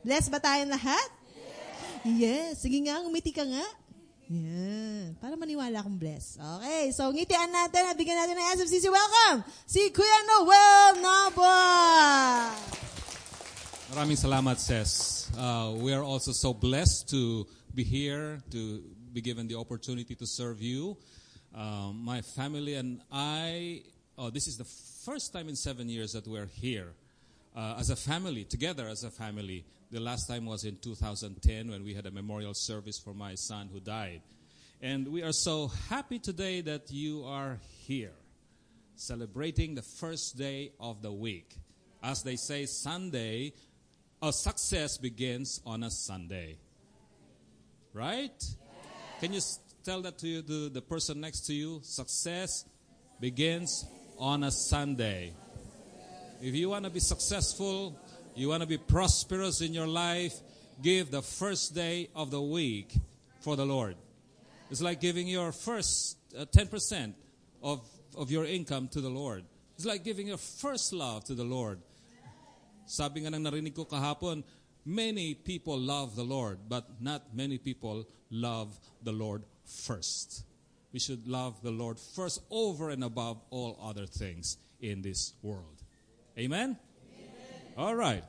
Blessed ba tayong lahat? Yes. Sige nga, umiti ka nga. Yan. Para maniwala akong blessed. Okay, so ngitian natin at bigyan natin ng SFCC welcome si Kuya Noel Naba. Maraming salamat, Ses. Uh, we are also so blessed to be here, to be given the opportunity to serve you. Um, my family and I, oh, this is the first time in seven years that we're here uh, as a family, together as a family. The last time was in 2010 when we had a memorial service for my son who died. And we are so happy today that you are here, celebrating the first day of the week. As they say, Sunday, a success begins on a Sunday. Right? Can you tell that to you, to the person next to you? Success begins on a Sunday. If you want to be successful, you want to be prosperous in your life, give the first day of the week for the Lord. It's like giving your first uh, 10% of, of your income to the Lord. It's like giving your first love to the Lord. Sabi nga nang narinig ko kahapon, many people love the Lord, but not many people love the Lord first. We should love the Lord first over and above all other things in this world. Amen? All right.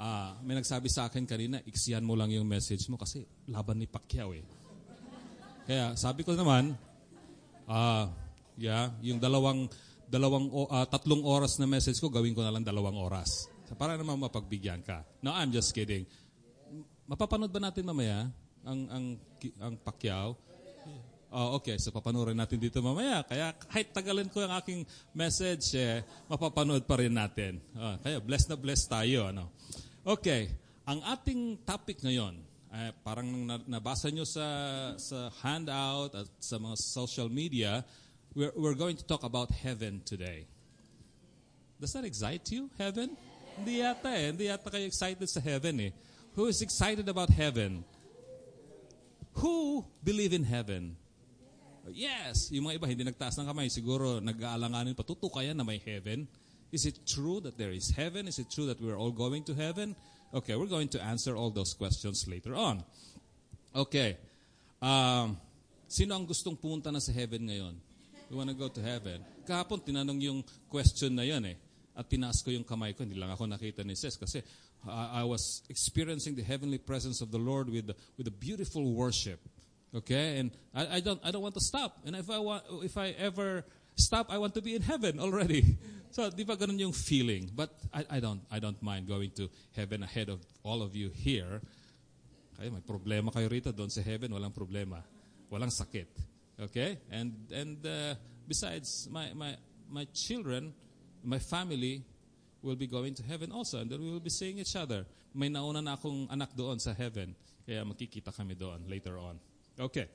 Ah, may nagsabi sa akin kanina, iksiyan mo lang yung message mo kasi laban ni Pacquiao eh. Kaya sabi ko naman, ah, yeah, yung dalawang dalawang ah, tatlong oras na message ko gawin ko na lang dalawang oras. Para naman mapagbigyan ka. No, I'm just kidding. Mapapanood ba natin mamaya ang ang ang Pacquiao? Oh, okay, so papanoorin natin dito mamaya. Kaya kahit tagalin ko yung aking message, eh, mapapanood pa rin natin. Ah, kaya blessed na blessed tayo. Ano? Okay, ang ating topic ngayon, eh, parang na- nabasa nyo sa, sa handout at sa mga social media, we're, we're going to talk about heaven today. Does that excite you, heaven? Hindi yata eh. Hindi yata kayo excited sa heaven eh. Who is excited about heaven? Who believe in heaven? Yes, yung mga iba hindi nagtaas ng kamay, siguro nag-aalanganin pa, tutukayan na may heaven. Is it true that there is heaven? Is it true that we're all going to heaven? Okay, we're going to answer all those questions later on. Okay. Um, sino ang gustong pumunta na sa heaven ngayon? You wanna go to heaven? Kahapon, tinanong yung question na yan eh. At tinaas ko yung kamay ko. Hindi lang ako nakita ni Ses kasi uh, I was experiencing the heavenly presence of the Lord with with the beautiful worship. Okay, and I, I don't I don't want to stop. And if I want if I ever stop, I want to be in heaven already. So di ba ganun yung feeling? But I, I don't I don't mind going to heaven ahead of all of you here. Kaya may problema kayo rito doon sa heaven, walang problema. Walang sakit. Okay? And and uh, besides my my my children, my family will be going to heaven also and then we will be seeing each other. May nauna na akong anak doon sa heaven. Kaya makikita kami doon later on. Okay.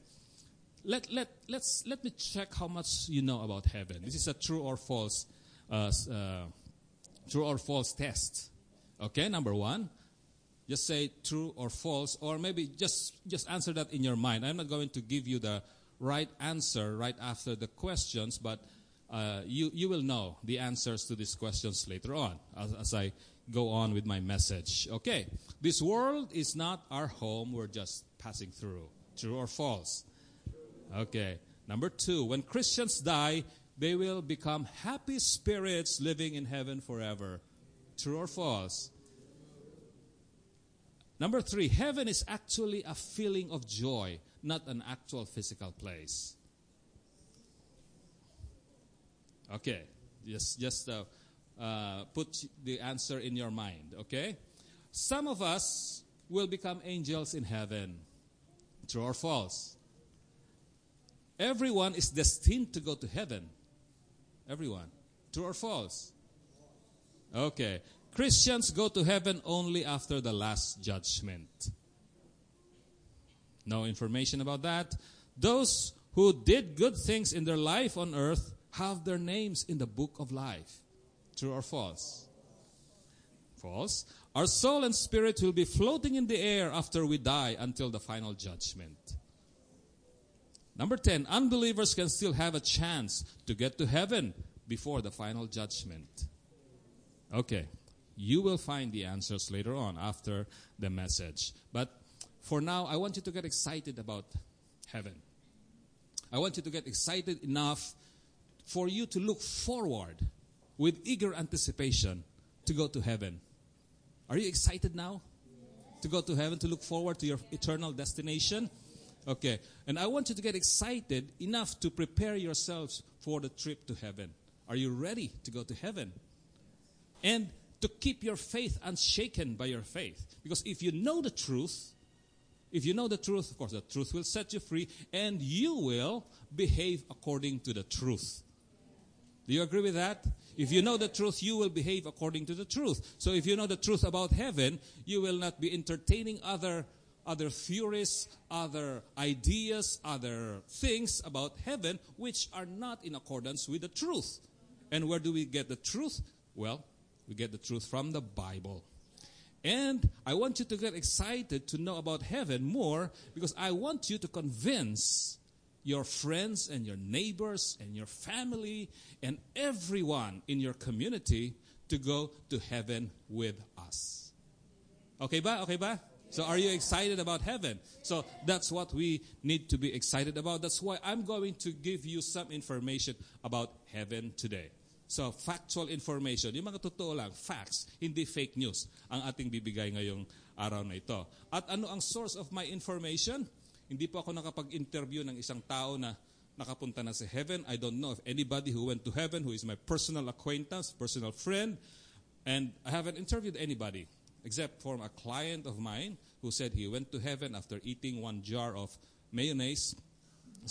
Let, let, let's, let me check how much you know about heaven. This is a true or false, uh, uh, true or false test. Okay, number one. Just say true or false, or maybe just, just answer that in your mind. I'm not going to give you the right answer right after the questions, but uh, you, you will know the answers to these questions later on as, as I go on with my message. Okay, this world is not our home, we're just passing through. True or false? Okay. Number two, when Christians die, they will become happy spirits living in heaven forever. True or false? Number three, heaven is actually a feeling of joy, not an actual physical place. Okay, just just uh, uh, put the answer in your mind. Okay, some of us will become angels in heaven. True or false? Everyone is destined to go to heaven. Everyone. True or false? Okay. Christians go to heaven only after the last judgment. No information about that. Those who did good things in their life on earth have their names in the book of life. True or false? False. Our soul and spirit will be floating in the air after we die until the final judgment. Number 10, unbelievers can still have a chance to get to heaven before the final judgment. Okay, You will find the answers later on after the message. But for now, I want you to get excited about heaven. I want you to get excited enough for you to look forward with eager anticipation to go to heaven. Are you excited now? To go to heaven, to look forward to your eternal destination? Okay. And I want you to get excited enough to prepare yourselves for the trip to heaven. Are you ready to go to heaven? And to keep your faith unshaken by your faith. Because if you know the truth, if you know the truth, of course, the truth will set you free and you will behave according to the truth. Do you agree with that? If you know the truth, you will behave according to the truth. So if you know the truth about heaven, you will not be entertaining other other theories, other ideas, other things about heaven which are not in accordance with the truth. And where do we get the truth? Well, we get the truth from the Bible. And I want you to get excited to know about heaven more because I want you to convince your friends and your neighbors and your family and everyone in your community to go to heaven with us. Okay ba? Okay ba? So are you excited about heaven? So that's what we need to be excited about. That's why I'm going to give you some information about heaven today. So factual information, yung mga totoo lang, facts, hindi fake news, ang ating bibigay ngayong araw na ito. At ano ang source of my information? Hindi po ako nakapag-interview ng isang tao na nakapunta na sa heaven. I don't know of anybody who went to heaven who is my personal acquaintance, personal friend. And I haven't interviewed anybody except for a client of mine who said he went to heaven after eating one jar of mayonnaise.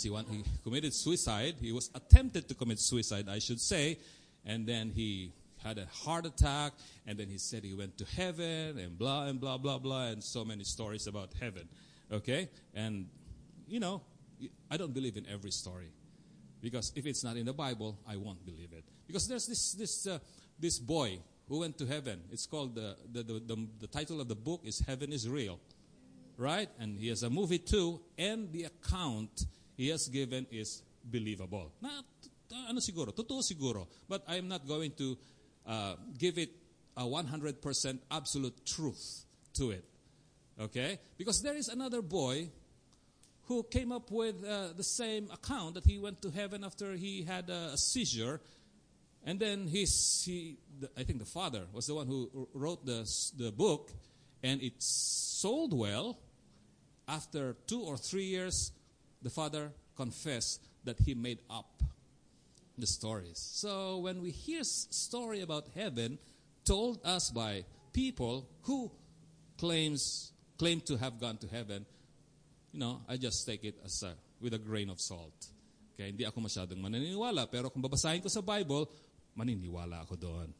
See, when he committed suicide, he was attempted to commit suicide, I should say, and then he had a heart attack, and then he said he went to heaven, and blah, and blah, blah, blah, and so many stories about heaven. Okay? And, you know, I don't believe in every story. Because if it's not in the Bible, I won't believe it. Because there's this, this, uh, this boy who went to heaven. It's called, the, the, the, the, the title of the book is Heaven is Real. Right? And he has a movie too, and the account he has given is believable. Not, ano siguro, totoo siguro. But I am not going to uh, give it a 100% absolute truth to it. Okay? Because there is another boy who came up with uh, the same account that he went to heaven after he had a, a seizure. And then his, he, the, I think the father was the one who wrote the, the book, and it sold well. After two or three years, the father confessed that he made up the stories. So when we hear story about heaven told us by people who claims claim to have gone to heaven, you know, I just take it as a, with a grain of salt. Okay, hindi ako masyadong maniniwala, pero kung babasahin ko sa Bible, maniniwala ako doon.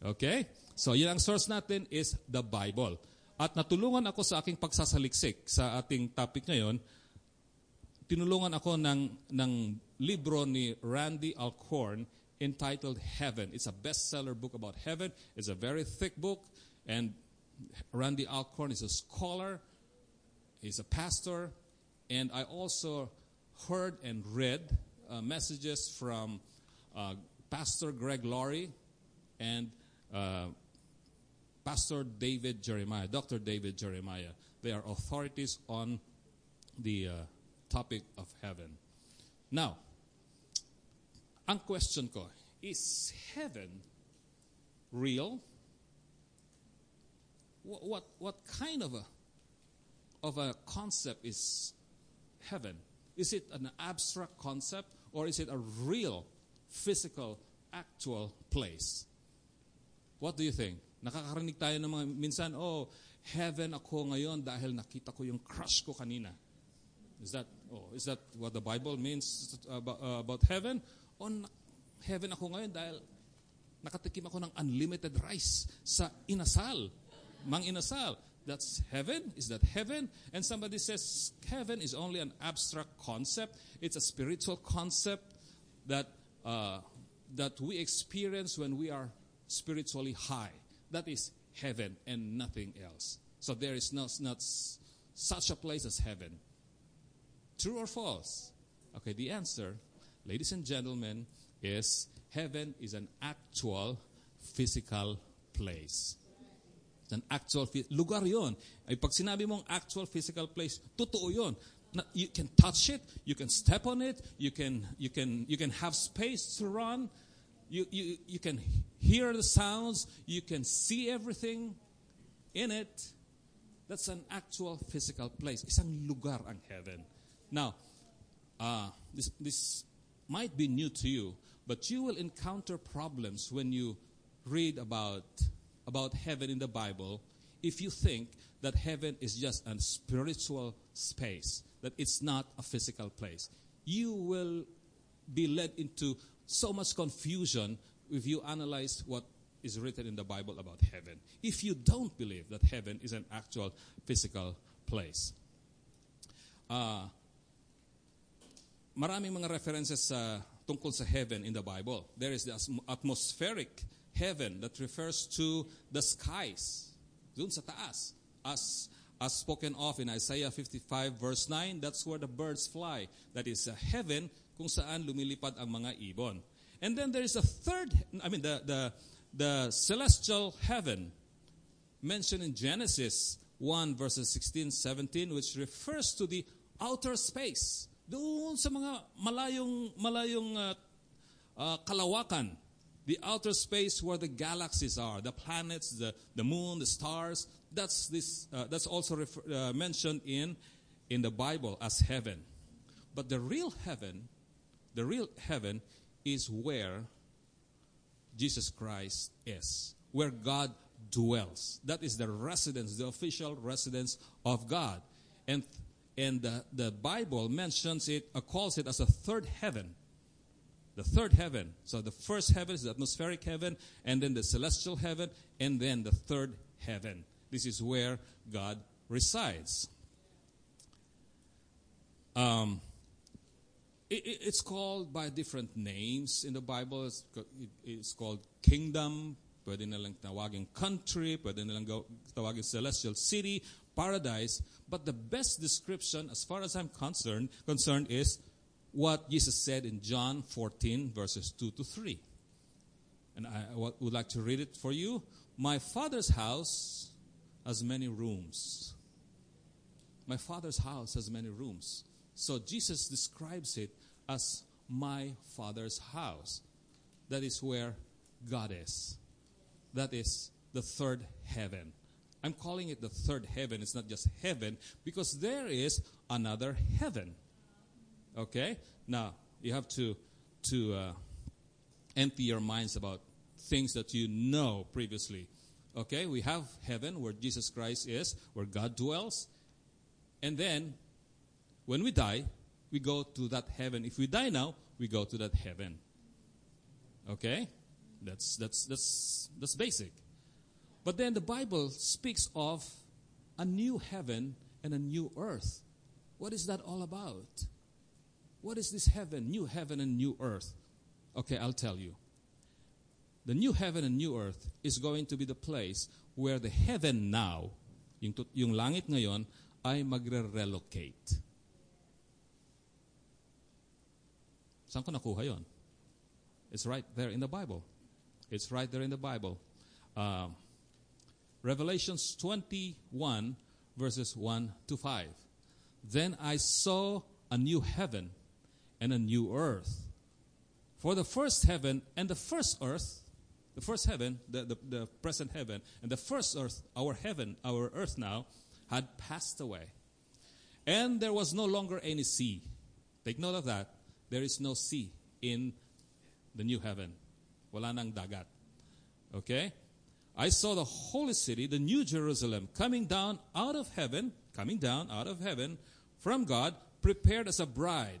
Okay? So, yun ang source natin is the Bible. At natulungan ako sa aking pagsasaliksik sa ating topic ngayon, tinulungan ako ng, ng libro ni Randy Alcorn entitled Heaven. It's a bestseller book about heaven. It's a very thick book, and Randy Alcorn is a scholar, he's a pastor, and I also heard and read uh, messages from uh, Pastor Greg Laurie and uh, Pastor David Jeremiah, Dr. David Jeremiah. They are authorities on the uh, topic of heaven. Now, ang question ko, is heaven real? What, what, what kind of a, of a concept is heaven? Is it an abstract concept or is it a real, physical, actual place? What do you think? Nakakarinig tayo ng mga, minsan, oh, heaven ako ngayon dahil nakita ko yung crush ko kanina. Is that, oh, is that what the Bible means about, uh, about heaven? O heaven ako ngayon dahil nakatikim ako ng unlimited rice sa inasal. Mang inasal. That's heaven? Is that heaven? And somebody says heaven is only an abstract concept. It's a spiritual concept that, uh, that we experience when we are spiritually high. That is heaven and nothing else. So there is no, not such a place as heaven. True or false? Okay, the answer, ladies and gentlemen, is heaven is an actual physical place. An actual lugar yon. Ay pag sinabi mong actual physical place, totoo yon. You can touch it, you can step on it, you can you can you can have space to run. You you you can hear the sounds, you can see everything in it. That's an actual physical place. Isang lugar ang heaven. Now, uh, this, this might be new to you, but you will encounter problems when you read about, about heaven in the Bible if you think that heaven is just a spiritual space, that it's not a physical place. You will be led into so much confusion if you analyze what is written in the Bible about heaven. If you don't believe that heaven is an actual physical place. Uh, maraming mga references sa tungkol sa heaven in the Bible. There is the atmospheric heaven that refers to the skies. Dun sa taas. As, as spoken of in Isaiah 55 verse 9, that's where the birds fly. That is a heaven kung saan lumilipad ang mga ibon. And then there is a third, I mean the, the, the celestial heaven mentioned in Genesis 1 verses 16, 17, which refers to the outer space. Doon sa mga malayong, malayong uh, uh, kalawakan. The outer space where the galaxies are, the planets, the, the moon, the stars. That's, this, uh, that's also refer, uh, mentioned in, in the Bible as heaven. But the real heaven, the real heaven is where Jesus Christ is, where God dwells. That is the residence, the official residence of God. And and the, the Bible mentions it, uh, calls it as a third heaven. The third heaven. So the first heaven is the atmospheric heaven, and then the celestial heaven, and then the third heaven. This is where God resides. Um, it, it, it's called by different names in the Bible. It's, it, it's called kingdom, pwede nilang tawagin country, pwede nilang tawagin celestial city, paradise. But the best description, as far as I'm concerned, concerned is what Jesus said in John 14, verses 2 to 3. And I would like to read it for you. My father's house has many rooms. My father's house has many rooms. So Jesus describes it as my father's house. That is where God is. That is the third heaven. I'm calling it the third heaven. It's not just heaven because there is another heaven. Okay? Now, you have to, to uh, empty your minds about things that you know previously. Okay? We have heaven where Jesus Christ is, where God dwells. And then, when we die, we go to that heaven. If we die now, we go to that heaven. Okay? That's, that's, that's, that's basic. But then the Bible speaks of a new heaven and a new earth. What is that all about? What is this heaven, new heaven and new earth? Okay, I'll tell you. The new heaven and new earth is going to be the place where the heaven now, yung, yung langit ngayon, ay magre-relocate. Saan ko nakuha yon? It's right there in the Bible. It's right there in the Bible. Um, Revelations 21, verses 1 to 5. Then I saw a new heaven and a new earth. For the first heaven and the first earth, the first heaven, the, the, the present heaven, and the first earth, our heaven, our earth now, had passed away. And there was no longer any sea. Take note of that. There is no sea in the new heaven. Wala nang dagat. Okay? I saw the holy city, the new Jerusalem, coming down out of heaven, coming down out of heaven from God, prepared as a bride,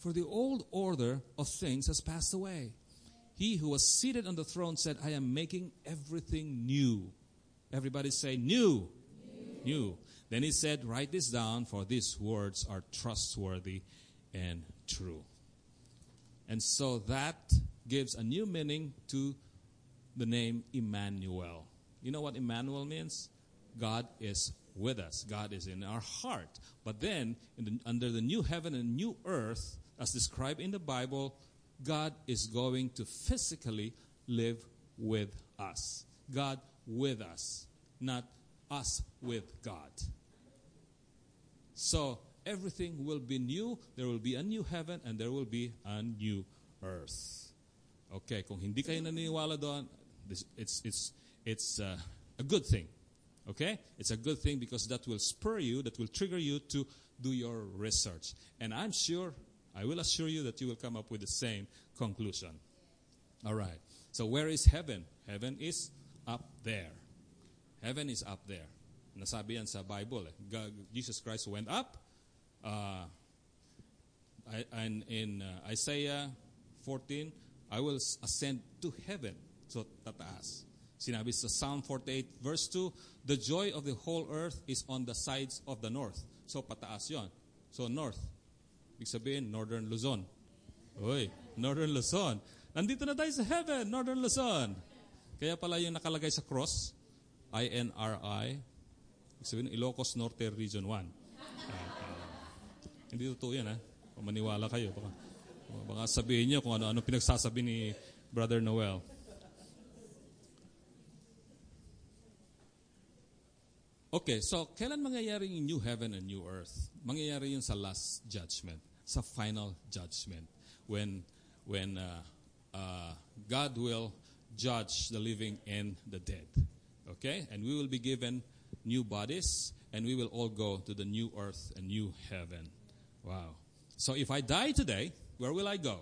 For the old order of things has passed away. He who was seated on the throne said, I am making everything new. Everybody say new. New. Then he said, Write this down, for these words are trustworthy and true. And so that gives a new meaning to the name Emmanuel. You know what Emmanuel means? God is with us. God is in our heart. But then, the, under the new heaven and new earth, as described in the Bible, God is going to physically live with us. God with us, not us with God. So, everything will be new. There will be a new heaven and there will be a new earth. Okay, kung hindi kayo naniniwala doon, this, it's, it's, it's uh, a good thing. Okay? It's a good thing because that will spur you, that will trigger you to do your research. And I'm sure, I will assure you that you will come up with the same conclusion. All right. So where is heaven? Heaven is up there. Heaven is up there. Nasabi yan sa Bible. Eh. God, Jesus Christ went up. Uh, and in uh, Isaiah 14, I will ascend to heaven. So tataas. Sinabi sa Psalm 48 verse 2, the joy of the whole earth is on the sides of the north. So pataas yon. So north. Ibig sabihin, northern Luzon. Uy, northern Luzon. Nandito na tayo sa heaven, northern Luzon. Kaya pala yung nakalagay sa cross, I-N-R-I, ibig sabihin, Ilocos Norte Region 1. Uh, uh, hindi totoo yan, ha? Kung maniwala kayo, baka, baka sabihin niyo kung ano-ano pinagsasabi ni Brother Noel. Okay, so kailan mangyayari yung new heaven and new earth? Mangyayari yun sa last judgment, sa final judgment. When, when uh, uh, God will judge the living and the dead. Okay? And we will be given new bodies, and we will all go to the new earth and new heaven. Wow. So if I die today, where will I go?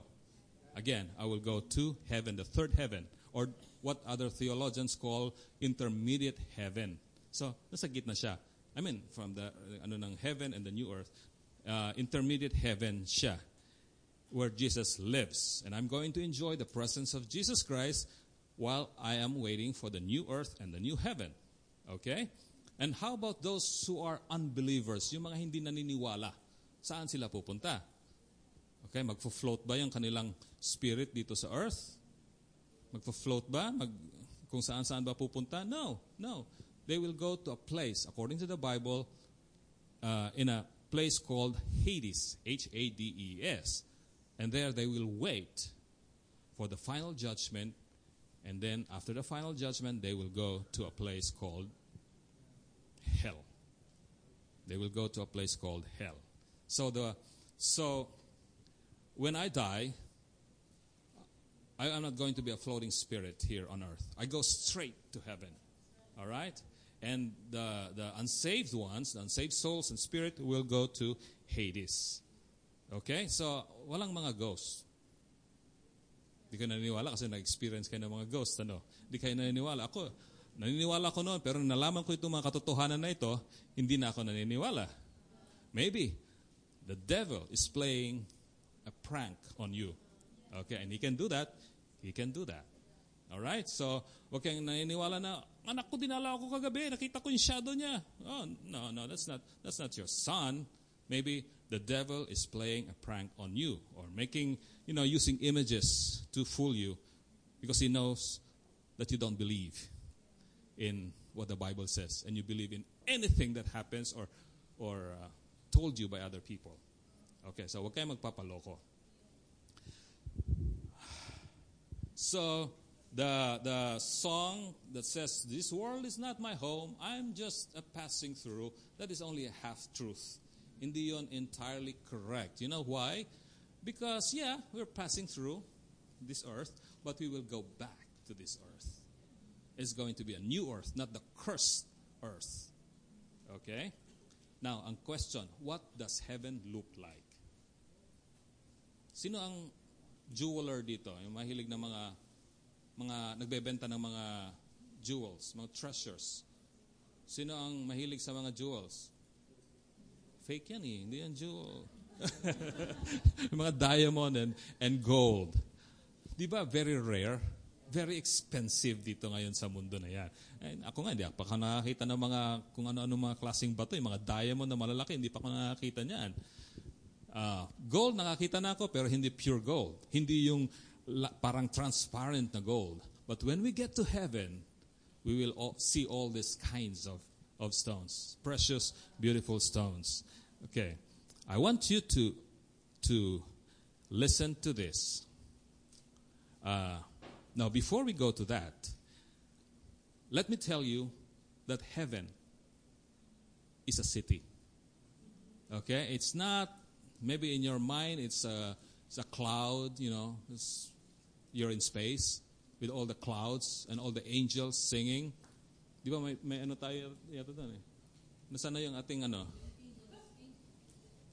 Again, I will go to heaven, the third heaven, or what other theologians call intermediate heaven. So, nasa gitna siya. I mean, from the ano ng heaven and the new earth, uh, intermediate heaven siya, where Jesus lives. And I'm going to enjoy the presence of Jesus Christ while I am waiting for the new earth and the new heaven. Okay? And how about those who are unbelievers, yung mga hindi naniniwala? Saan sila pupunta? Okay, magfo-float ba yung kanilang spirit dito sa earth? Magfo-float ba? Mag, kung saan-saan ba pupunta? No, no they will go to a place, according to the Bible, uh, in a place called Hades, H A D E S. And there they will wait for the final judgment. And then after the final judgment, they will go to a place called hell. They will go to a place called hell. So the so when I die, I am not going to be a floating spirit here on earth. I go straight to heaven. All right? And the, the unsaved ones, the unsaved souls and spirit will go to Hades. Okay? So, walang mga ghosts. Hindi ka naniniwala kasi na-experience kayo ng mga ghosts. Ano? Hindi kayo naniniwala. Ako, naniniwala ko noon, pero nalaman ko itong mga katotohanan na ito, hindi na ako naniniwala. Maybe, the devil is playing a prank on you. Okay? And he can do that. He can do that. Alright? So, wag kang naniniwala na, anak ko dinala ako kagabi, nakita ko yung shadow niya. Oh, no, no, that's not, that's not your son. Maybe the devil is playing a prank on you or making, you know, using images to fool you because he knows that you don't believe in what the Bible says and you believe in anything that happens or, or uh, told you by other people. Okay, so wag kayo magpapaloko. So, the, the song that says, This world is not my home, I'm just a passing through, that is only a half truth. Hindi yon entirely correct. You know why? Because, yeah, we're passing through this earth, but we will go back to this earth. It's going to be a new earth, not the cursed earth. Okay? Now, ang question, what does heaven look like? Sino ang jeweler dito? Yung mahilig na mga mga nagbebenta ng mga jewels, mga treasures. Sino ang mahilig sa mga jewels? Fake yan eh, hindi yan jewel. mga diamond and, and gold. Di ba very rare? very expensive dito ngayon sa mundo na yan. And ako nga, hindi pa ako nakakita ng mga, kung ano-ano mga klaseng bato, yung mga diamond na malalaki, hindi pa ako nakakita niyan. Ah, gold, nakakita na ako, pero hindi pure gold. Hindi yung parang transparent na gold. But when we get to heaven, we will all see all these kinds of, of stones. Precious, beautiful stones. Okay. I want you to, to listen to this. Uh, now, before we go to that, let me tell you that heaven is a city. Okay? It's not, maybe in your mind, it's a, it's a cloud, you know, it's, you're in space with all the clouds and all the angels singing. Di ba may, may ano tayo yata doon eh? Nasaan na yung ating ano?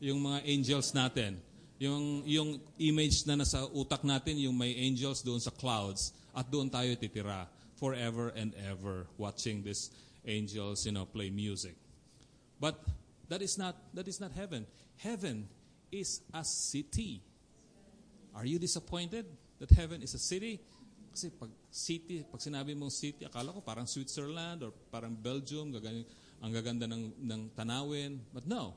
Yung mga angels natin. Yung, yung image na nasa utak natin, yung may angels doon sa clouds, at doon tayo titira forever and ever watching these angels, you know, play music. But that is not that is not heaven. Heaven is a city. Are you disappointed that heaven is a city? Kasi pag city, pag sinabi mong city, akala ko parang Switzerland or parang Belgium, gaganyan, ang gaganda ng, ng tanawin. But no,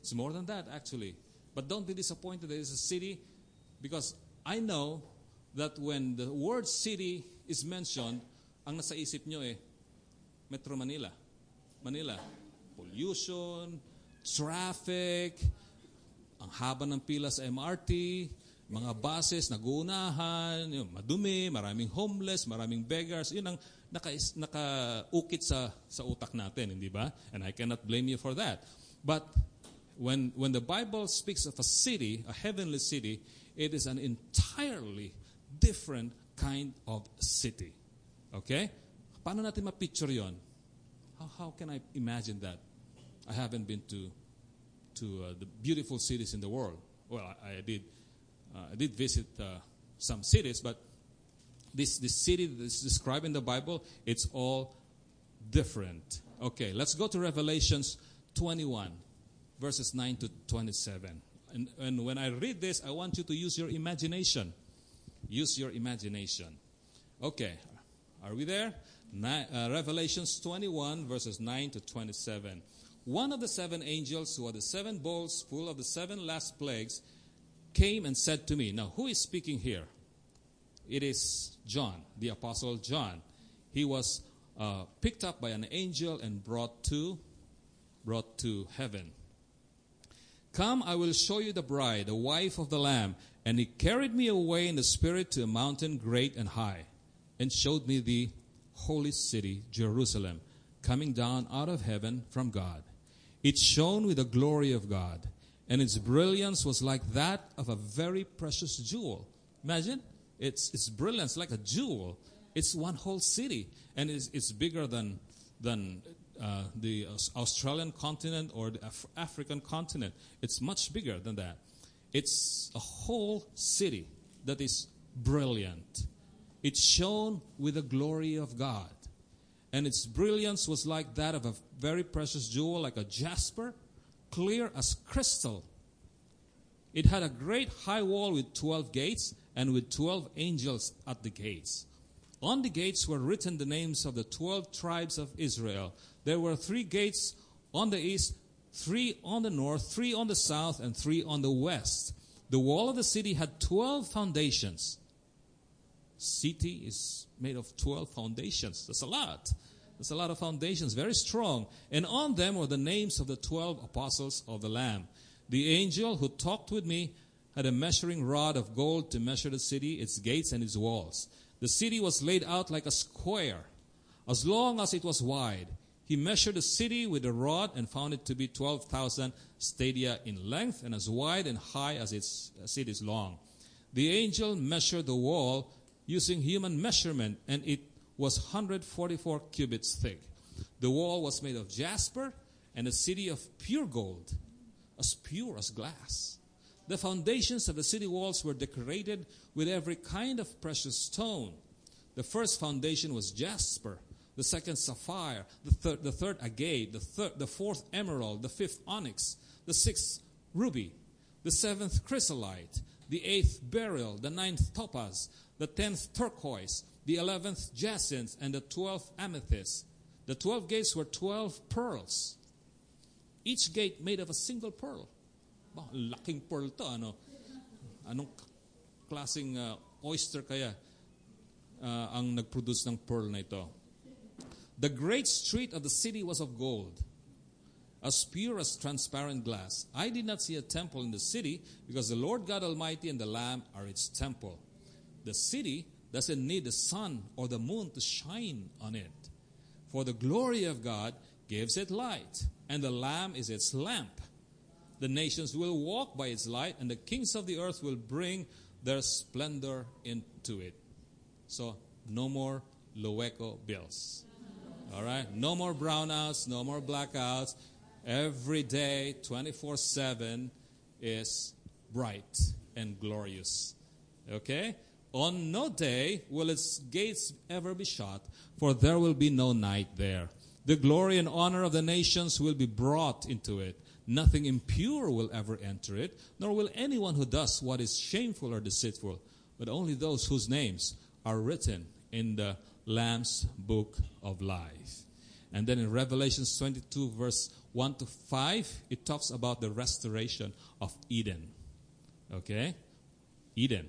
it's more than that actually. But don't be disappointed that it's a city because I know that when the word city is mentioned, ang nasa isip nyo eh, Metro Manila. Manila. Pollution, traffic, ang haba ng pila sa MRT, mga buses naguunahan, yun, madumi, maraming homeless, maraming beggars. Yun ang naka, nakaukit sa, sa utak natin, hindi ba? And I cannot blame you for that. But when, when the Bible speaks of a city, a heavenly city, it is an entirely different kind of city. Okay? Paano natin ma-picture yon? How, how can I imagine that? I haven't been to, to uh, the beautiful cities in the world. Well, I, I did, uh, I did visit uh, some cities, but this, this city that is described in the Bible, it's all different. Okay, let's go to Revelations 21 verses 9 to 27. And, and when I read this, I want you to use your imagination. Use your imagination. Okay, are we there? Ni- uh, Revelations 21, verses 9 to 27. One of the seven angels who had the seven bowls full of the seven last plagues came and said to me, Now, who is speaking here? It is John, the Apostle John. He was uh, picked up by an angel and brought to, brought to heaven. Come, I will show you the bride, the wife of the Lamb. And he carried me away in the Spirit to a mountain great and high, and showed me the holy city, Jerusalem, coming down out of heaven from God. It shone with the glory of God, and its brilliance was like that of a very precious jewel. Imagine, its, its brilliance like a jewel. It's one whole city, and it's, it's bigger than, than uh, the Australian continent or the Af- African continent. It's much bigger than that. It's a whole city that is brilliant. It shone with the glory of God. And its brilliance was like that of a very precious jewel, like a jasper, clear as crystal. It had a great high wall with 12 gates and with 12 angels at the gates. On the gates were written the names of the 12 tribes of Israel. There were three gates on the east, three on the north, three on the south, and three on the west. The wall of the city had 12 foundations. City is made of 12 foundations. That's a lot. That's a lot of foundations, very strong. And on them were the names of the 12 apostles of the Lamb. The angel who talked with me had a measuring rod of gold to measure the city, its gates, and its walls. The city was laid out like a square, as long as it was wide. He measured the city with a rod and found it to be 12,000 stadia in length and as wide and high as, its, it is long. The angel measured the wall using human measurement, and it was 144 cubits thick. The wall was made of jasper and a city of pure gold, as pure as glass. The foundations of the city walls were decorated with every kind of precious stone. The first foundation was jasper, the second sapphire, the third, the third agate, the, third, the fourth emerald, the fifth onyx, the sixth ruby, the seventh chrysolite, the eighth beryl, the ninth topaz, the tenth turquoise, the eleventh jacinth, and the twelfth amethyst. The twelve gates were twelve pearls, each gate made of a single pearl. Bah, laking pearl to, ano? Anong klaseng uh, oyster kaya uh, ang nag-produce ng pearl na ito? The great street of the city was of gold, as pure as transparent glass. I did not see a temple in the city because the Lord God Almighty and the Lamb are its temple. The city doesn't need the sun or the moon to shine on it, for the glory of God gives it light, and the Lamb is its lamp. The nations will walk by its light, and the kings of the earth will bring their splendor into it. So, no more Loeco bills. All right? No more brownouts, no more blackouts. Every day, 24 7 is bright and glorious. Okay? On no day will its gates ever be shut, for there will be no night there. The glory and honor of the nations will be brought into it. Nothing impure will ever enter it, nor will anyone who does what is shameful or deceitful, but only those whose names are written in the Lamb's book of life. And then in Revelations 22, verse 1 to 5, it talks about the restoration of Eden. Okay? Eden.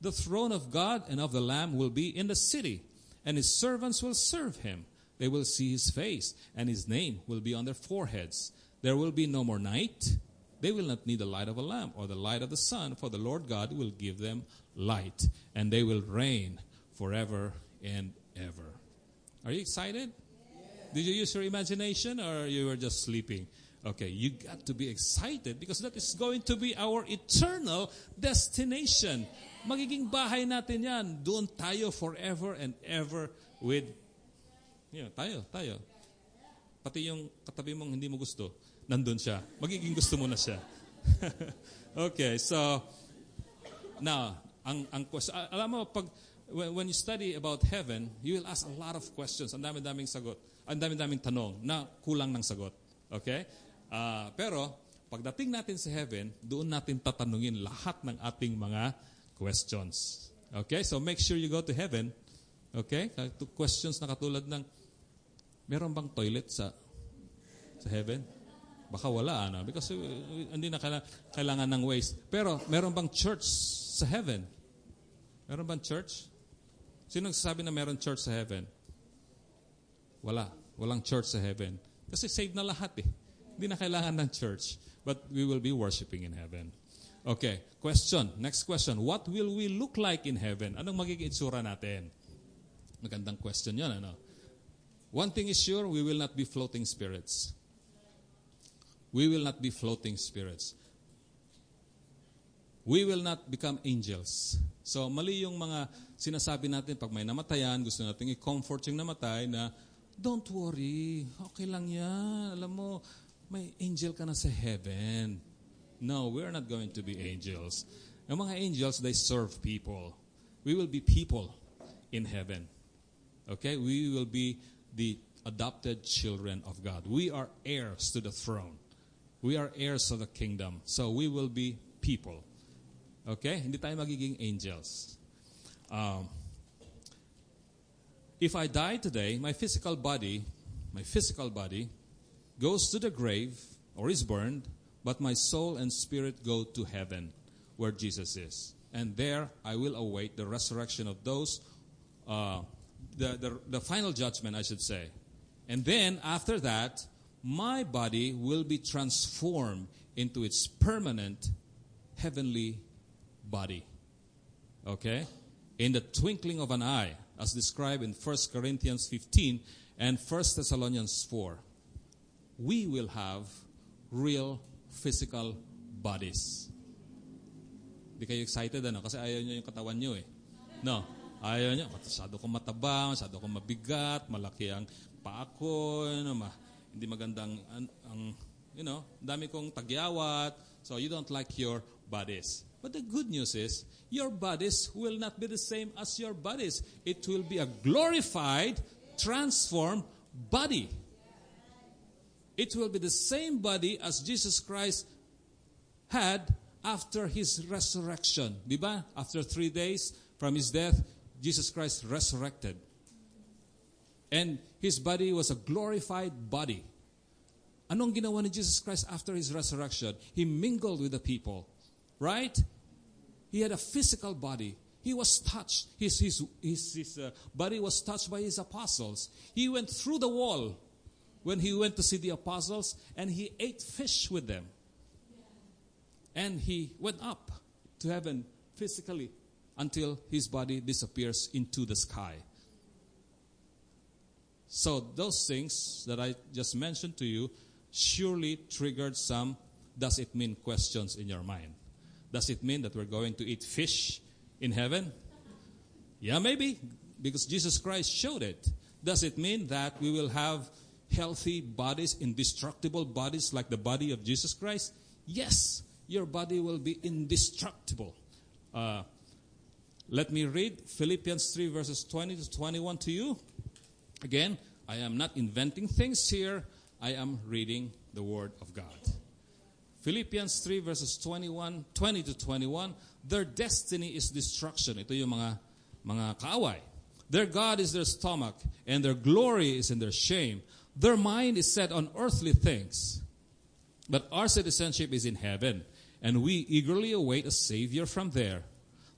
The throne of God and of the Lamb will be in the city, and his servants will serve him. They will see his face, and his name will be on their foreheads. There will be no more night. They will not need the light of a lamp or the light of the sun, for the Lord God will give them light, and they will reign forever and ever. Are you excited? Did you use your imagination or you were just sleeping? Okay, you got to be excited because that is going to be our eternal destination. Magiging bahay natin yan. Doon tayo forever and ever with Yeah, tayo, tayo. Pati yung katabi mong hindi mo gusto, nandun siya. Magiging gusto mo na siya. okay, so now, ang ang question, alam mo pag when, when you study about heaven, you will ask a lot of questions. Ang dami-daming sagot. Ang dami-daming tanong na kulang ng sagot. Okay? Uh, pero pagdating natin sa heaven, doon natin tatanungin lahat ng ating mga questions. Okay? So make sure you go to heaven. Okay? Questions na katulad ng meron bang toilet sa sa heaven? Baka wala, ano? Because uh, hindi na kailangan ng waste. Pero, meron bang church sa heaven? Meron bang church? Sino nagsasabi na meron church sa heaven? Wala. Walang church sa heaven. Kasi saved na lahat eh. Hindi na kailangan ng church. But we will be worshiping in heaven. Okay, question. Next question. What will we look like in heaven? Anong magiging itsura natin? Magandang question yun, ano? One thing is sure, we will not be floating spirits. We will not be floating spirits. We will not become angels. So, mali yung mga sinasabi natin pag may namatayan, gusto natin i-comfort yung namatay na, don't worry, okay lang yan. Alam mo, may angel ka na sa heaven. No, we're not going to be angels. Yung mga angels, they serve people. We will be people in heaven. Okay? We will be the adopted children of God. We are heirs to the throne. We are heirs of the kingdom. So we will be people. Okay? Hindi tayo magiging angels. Um, if I die today, my physical body, my physical body, goes to the grave or is burned, but my soul and spirit go to heaven, where Jesus is. And there I will await the resurrection of those uh, the, the, the final judgment, I should say. And then after that, my body will be transformed into its permanent heavenly body. Okay? In the twinkling of an eye, as described in 1 Corinthians 15 and 1 Thessalonians 4. We will have real physical bodies. Di kayo excited ano? Kasi ayaw nyo yung katawan nyo eh. No. Ayaw niya, masyado kong mataba, masyado kong mabigat, malaki ang paa ko, know, ma, hindi magandang, ang, ang, you know, dami kong tagyawat, so you don't like your bodies. But the good news is, your bodies will not be the same as your bodies. It will be a glorified, transformed body. It will be the same body as Jesus Christ had after his resurrection. Di ba? After three days from his death, Jesus Christ resurrected. And his body was a glorified body. Anong ginawa ni Jesus Christ after his resurrection? He mingled with the people. Right? He had a physical body. He was touched. His, his, his, his uh, body was touched by his apostles. He went through the wall when he went to see the apostles and he ate fish with them. And he went up to heaven physically until his body disappears into the sky. So, those things that I just mentioned to you surely triggered some does it mean questions in your mind. Does it mean that we're going to eat fish in heaven? Yeah, maybe, because Jesus Christ showed it. Does it mean that we will have healthy bodies, indestructible bodies like the body of Jesus Christ? Yes, your body will be indestructible. Uh, let me read Philippians 3, verses 20 to 21 to you. Again, I am not inventing things here, I am reading the Word of God. Philippians 3 verses 21, 20 to 21, their destiny is destruction. Ito yung mga, mga kaaway. Their God is their stomach, and their glory is in their shame. Their mind is set on earthly things. But our citizenship is in heaven, and we eagerly await a Savior from there.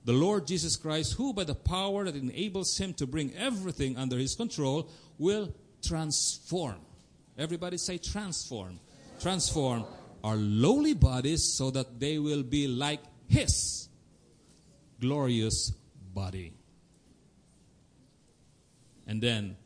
The Lord Jesus Christ, who by the power that enables him to bring everything under his control, will transform. Everybody say transform. Transform our lowly bodies so that they will be like his glorious body. And then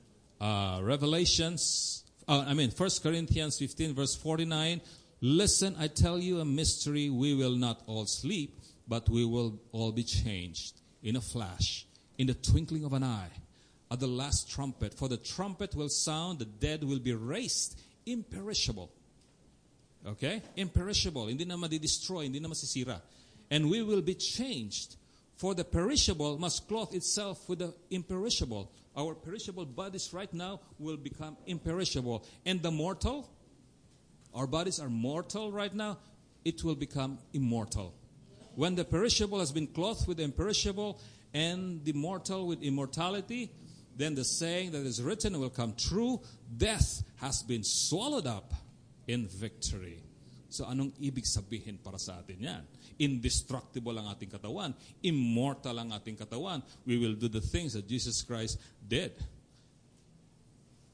uh, Revelations, uh, I mean, 1 Corinthians 15, verse 49. Listen, I tell you a mystery. We will not all sleep, but we will all be changed in a flash, in the twinkling of an eye, at the last trumpet. For the trumpet will sound, the dead will be raised imperishable. Okay? Imperishable. Hindi na madi-destroy, hindi na masisira. And we will be changed. For the perishable must clothe itself with the imperishable. Our perishable bodies right now will become imperishable. And the mortal, our bodies are mortal right now, it will become immortal. When the perishable has been clothed with the imperishable and the mortal with immortality, then the saying that is written will come true death has been swallowed up in victory. So anong ibig sabihin para sa atin yan? Indestructible ang ating katawan. Immortal ang ating katawan. We will do the things that Jesus Christ did.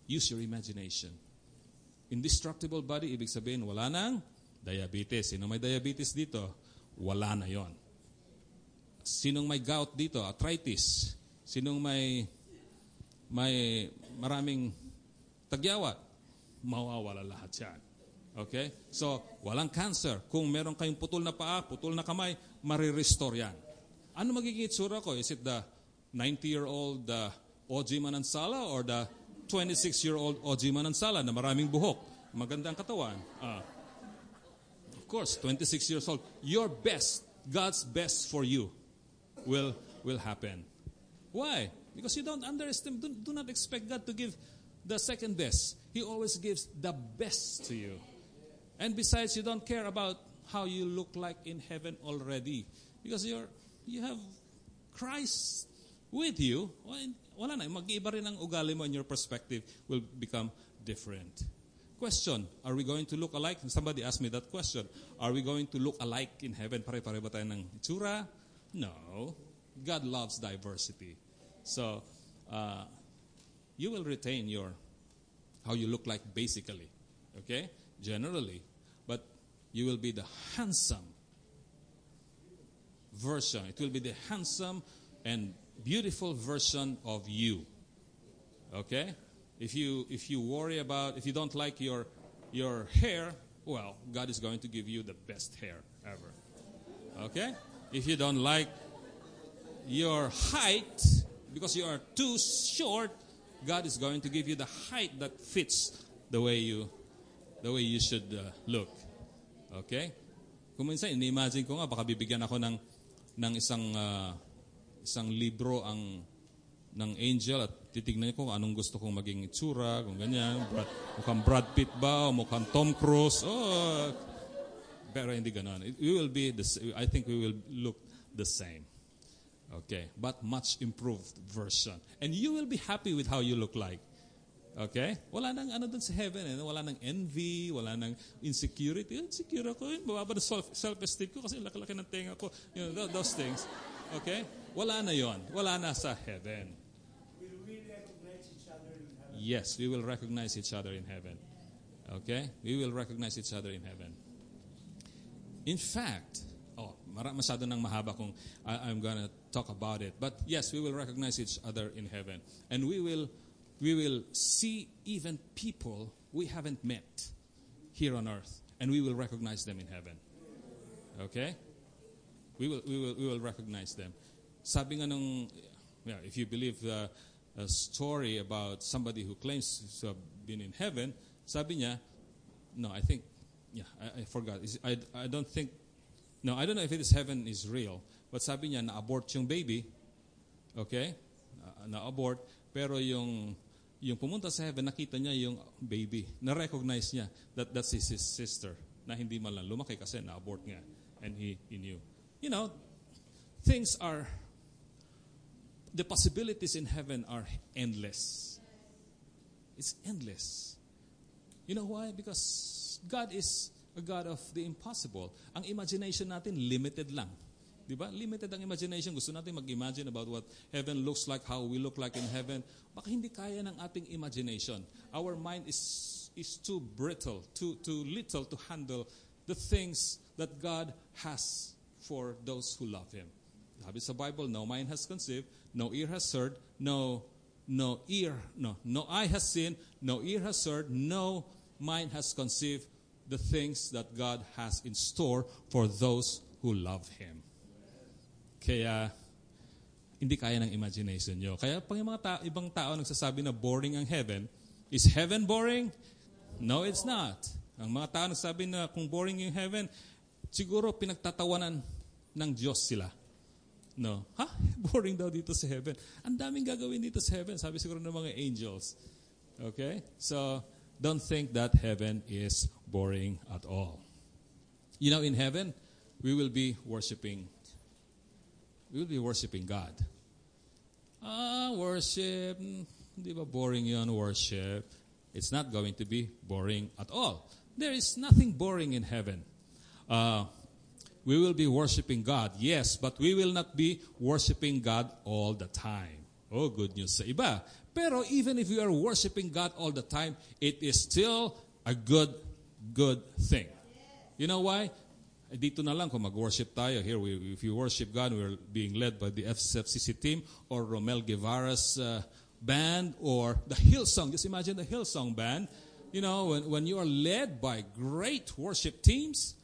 Use your imagination. Indestructible body, ibig sabihin, wala nang diabetes. Sino may diabetes dito? Wala na yon. Sinong may gout dito? Arthritis. Sinong may may maraming tagyawat? Mawawala lahat yan. Okay? So, walang cancer. Kung meron kayong putol na paa, putol na kamay, marirestore yan. Ano magiging itsura ko? Is it the 90-year-old uh, OG Manansala or the 26-year-old OG Manansala na maraming buhok? Magandang katawan. Uh, of course, 26 years old. Your best, God's best for you will, will happen. Why? Because you don't underestimate, do, do not expect God to give the second best. He always gives the best to you. And besides, you don't care about how you look like in heaven already. Because you're, you have Christ with you. Wala na, mag-iba rin ang ugali mo and your perspective will become different. Question, are we going to look alike? Somebody asked me that question. Are we going to look alike in heaven? Pare-pare ba tayo ng itsura? No. God loves diversity. So, uh, you will retain your, how you look like basically. Okay? Generally you will be the handsome version. It will be the handsome and beautiful version of you. Okay? If you if you worry about if you don't like your your hair, well, God is going to give you the best hair ever. Okay? If you don't like your height, because you are too short, God is going to give you the height that fits the way you the way you should uh, look. Okay? Kung minsan, ini-imagine ko nga, baka bibigyan ako ng, ng isang, uh, isang libro ang ng angel at titignan ko kung anong gusto kong maging itsura, kung ganyan. Brad, mukhang Brad Pitt ba, o mukhang Tom Cruise. Oh, pero hindi ganon. We will be, the, I think we will look the same. Okay, but much improved version. And you will be happy with how you look like. Okay? Wala nang ano dun sa heaven. Eh. Wala nang envy, wala nang insecurity. Insecure ako. Eh. Mababa na self, self-esteem ko kasi laki-laki ng tenga ko. You know, those things. Okay? Wala na yon. Wala na sa heaven. Will we recognize each other in heaven? Yes, we will recognize each other in heaven. Okay? We will recognize each other in heaven. In fact, oh, masyado nang mahaba kung I, I'm gonna talk about it. But yes, we will recognize each other in heaven. And we will, we will see even people we haven't met here on earth. And we will recognize them in heaven. Okay? We will, we will, we will recognize them. Sabi nga nung, yeah, if you believe the a story about somebody who claims to have been in heaven, sabi niya, no, I think, yeah, I, I forgot. I, I don't think, no, I don't know if it is heaven is real. But sabi niya, na-abort yung baby. Okay? Na-abort. Pero yung, yung pumunta sa heaven, nakita niya yung baby. Na-recognize niya that that's his, his sister. Na hindi man lang lumaki kasi na-abort nga. And he, he knew. You know, things are, the possibilities in heaven are endless. It's endless. You know why? Because God is a God of the impossible. Ang imagination natin, limited lang. Di ba? Limited ang imagination. Gusto natin mag-imagine about what heaven looks like, how we look like in heaven. Baka hindi kaya ng ating imagination. Our mind is, is too brittle, too, too little to handle the things that God has for those who love Him. Sabi sa Bible, no mind has conceived, no ear has heard, no, no ear, no, no eye has seen, no ear has heard, no mind has conceived the things that God has in store for those who love Him. Kaya, hindi kaya ng imagination nyo. Kaya pag mga ta- ibang tao nagsasabi na boring ang heaven, is heaven boring? No, it's not. Ang mga tao nagsasabi na kung boring yung heaven, siguro pinagtatawanan ng Diyos sila. No. Ha? Boring daw dito sa heaven. Ang daming gagawin dito sa heaven. Sabi siguro ng mga angels. Okay? So, don't think that heaven is boring at all. You know, in heaven, we will be worshiping we will be worshiping God. Ah, worship. Di ba boring yun, worship? It's not going to be boring at all. There is nothing boring in heaven. Uh, we will be worshiping God, yes, but we will not be worshiping God all the time. Oh, good news sa iba. Pero even if we are worshiping God all the time, it is still a good, good thing. You know why? Dito na lang kung mag-worship tayo. Here, we, if you worship God, we're being led by the FCC team or Romel Guevara's uh, band or the Hillsong. Just imagine the Hillsong band. You know, when, when you are led by great worship teams,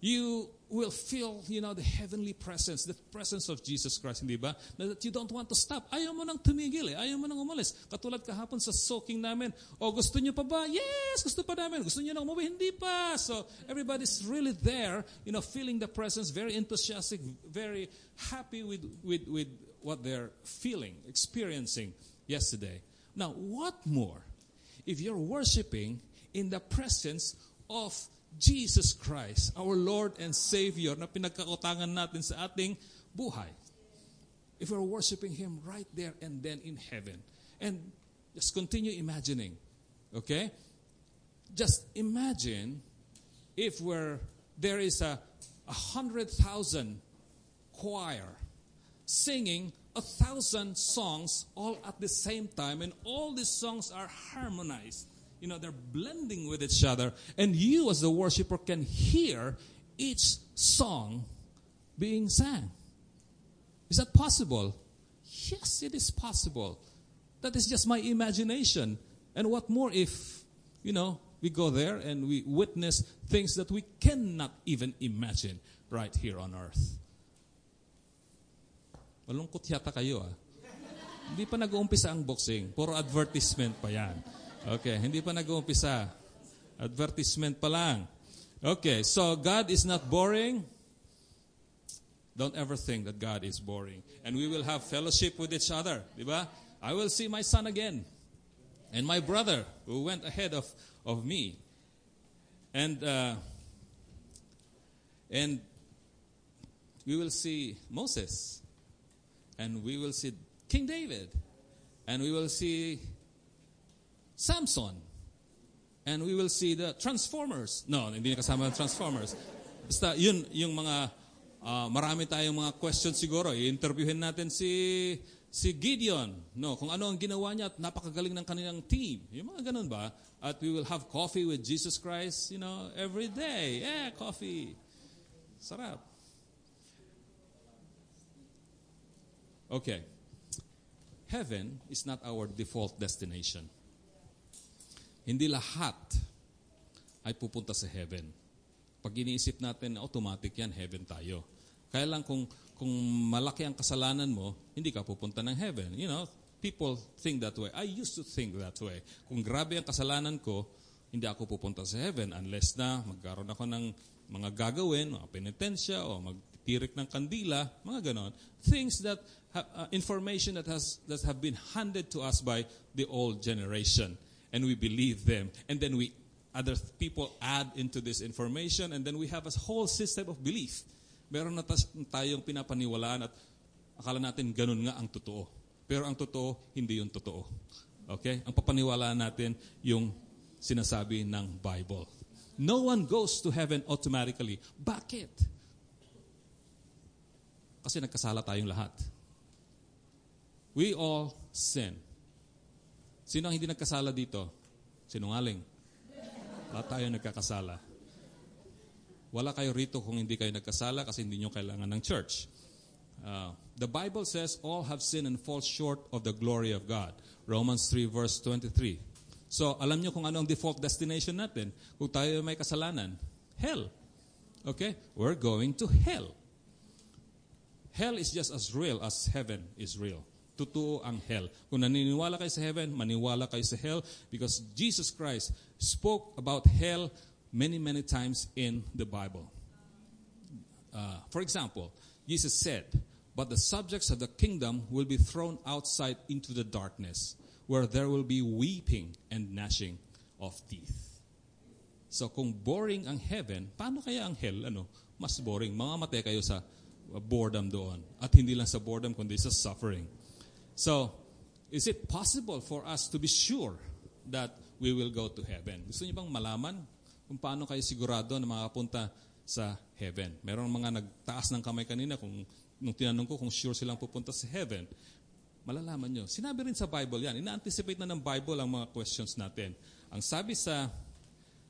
you will feel, you know, the heavenly presence, the presence of Jesus Christ, hindi ba? That you don't want to stop. Ayaw mo nang tumigil eh. Ayaw mo nang umalis. Katulad kahapon sa soaking namin. O gusto nyo pa ba? Yes, gusto pa namin. Gusto nyo nang umuwi? Hindi pa. So everybody's really there, you know, feeling the presence, very enthusiastic, very happy with, with, with what they're feeling, experiencing yesterday. Now, what more if you're worshiping in the presence of Jesus Christ, our Lord and Savior na pinagkakutangan natin sa ating buhay. If we're worshiping Him right there and then in heaven. And just continue imagining. Okay? Just imagine if we're, there is a, a hundred thousand choir singing a thousand songs all at the same time and all these songs are harmonized you know, they're blending with each other. And you, as the worshiper, can hear each song being sang. Is that possible? Yes, it is possible. That is just my imagination. And what more if, you know, we go there and we witness things that we cannot even imagine right here on earth. Malungkot yata kayo ah. Hindi pa nag-uumpisa ang boxing. Puro advertisement pa yan. Okay, hindi pa nag-uumpisa. Advertisement pa lang. Okay, so God is not boring. Don't ever think that God is boring. And we will have fellowship with each other. Di ba? I will see my son again. And my brother who went ahead of, of me. And, uh, and we will see Moses. And we will see King David. And we will see Samson. And we will see the Transformers. No, hindi na kasama ang Transformers. Basta yun, yung mga, ah, marami tayong mga questions siguro. I-interviewin natin si, si Gideon. No, kung ano ang ginawa niya at napakagaling ng kanilang team. Yung mga ganun ba? At we will have coffee with Jesus Christ, you know, every day. Yeah, coffee. Sarap. Okay. Heaven is not our default destination. Hindi lahat ay pupunta sa heaven. Pag iniisip natin, automatic yan, heaven tayo. Kaya lang kung, kung malaki ang kasalanan mo, hindi ka pupunta ng heaven. You know, people think that way. I used to think that way. Kung grabe ang kasalanan ko, hindi ako pupunta sa heaven unless na magkaroon ako ng mga gagawin, mga penitensya, o magtirik ng kandila, mga ganon. Things that, ha- uh, information that, has, that have been handed to us by the old generation. And we believe them. And then we, other people add into this information, and then we have a whole system of belief. Meron na tayong pinapaniwalaan at akala natin ganun nga ang totoo. Pero ang totoo, hindi yung totoo. Okay? Ang papaniwalaan natin yung sinasabi ng Bible. No one goes to heaven automatically. Bakit? Kasi nagkasala tayong lahat. We all sin. Sino ang hindi nagkasala dito? Sinungaling. Lahat tayo nagkakasala. Wala kayo rito kung hindi kayo nagkasala kasi hindi nyo kailangan ng church. Uh, the Bible says all have sinned and fall short of the glory of God. Romans 3 verse 23. So, alam nyo kung ano ang default destination natin. Kung tayo may kasalanan, hell. Okay? We're going to hell. Hell is just as real as heaven is real. Totoo ang hell. Kung naniniwala kayo sa heaven, maniwala kayo sa hell because Jesus Christ spoke about hell many, many times in the Bible. Uh, for example, Jesus said, But the subjects of the kingdom will be thrown outside into the darkness, where there will be weeping and gnashing of teeth. So kung boring ang heaven, paano kaya ang hell? Ano? Mas boring. Mamamatay kayo sa boredom doon. At hindi lang sa boredom, kundi sa suffering. So, is it possible for us to be sure that we will go to heaven? Gusto niyo bang malaman kung paano kayo sigurado na makapunta sa heaven? Meron mga nagtaas ng kamay kanina kung nung tinanong ko kung sure silang pupunta sa heaven. Malalaman nyo. Sinabi rin sa Bible yan. Ina-anticipate na ng Bible ang mga questions natin. Ang sabi sa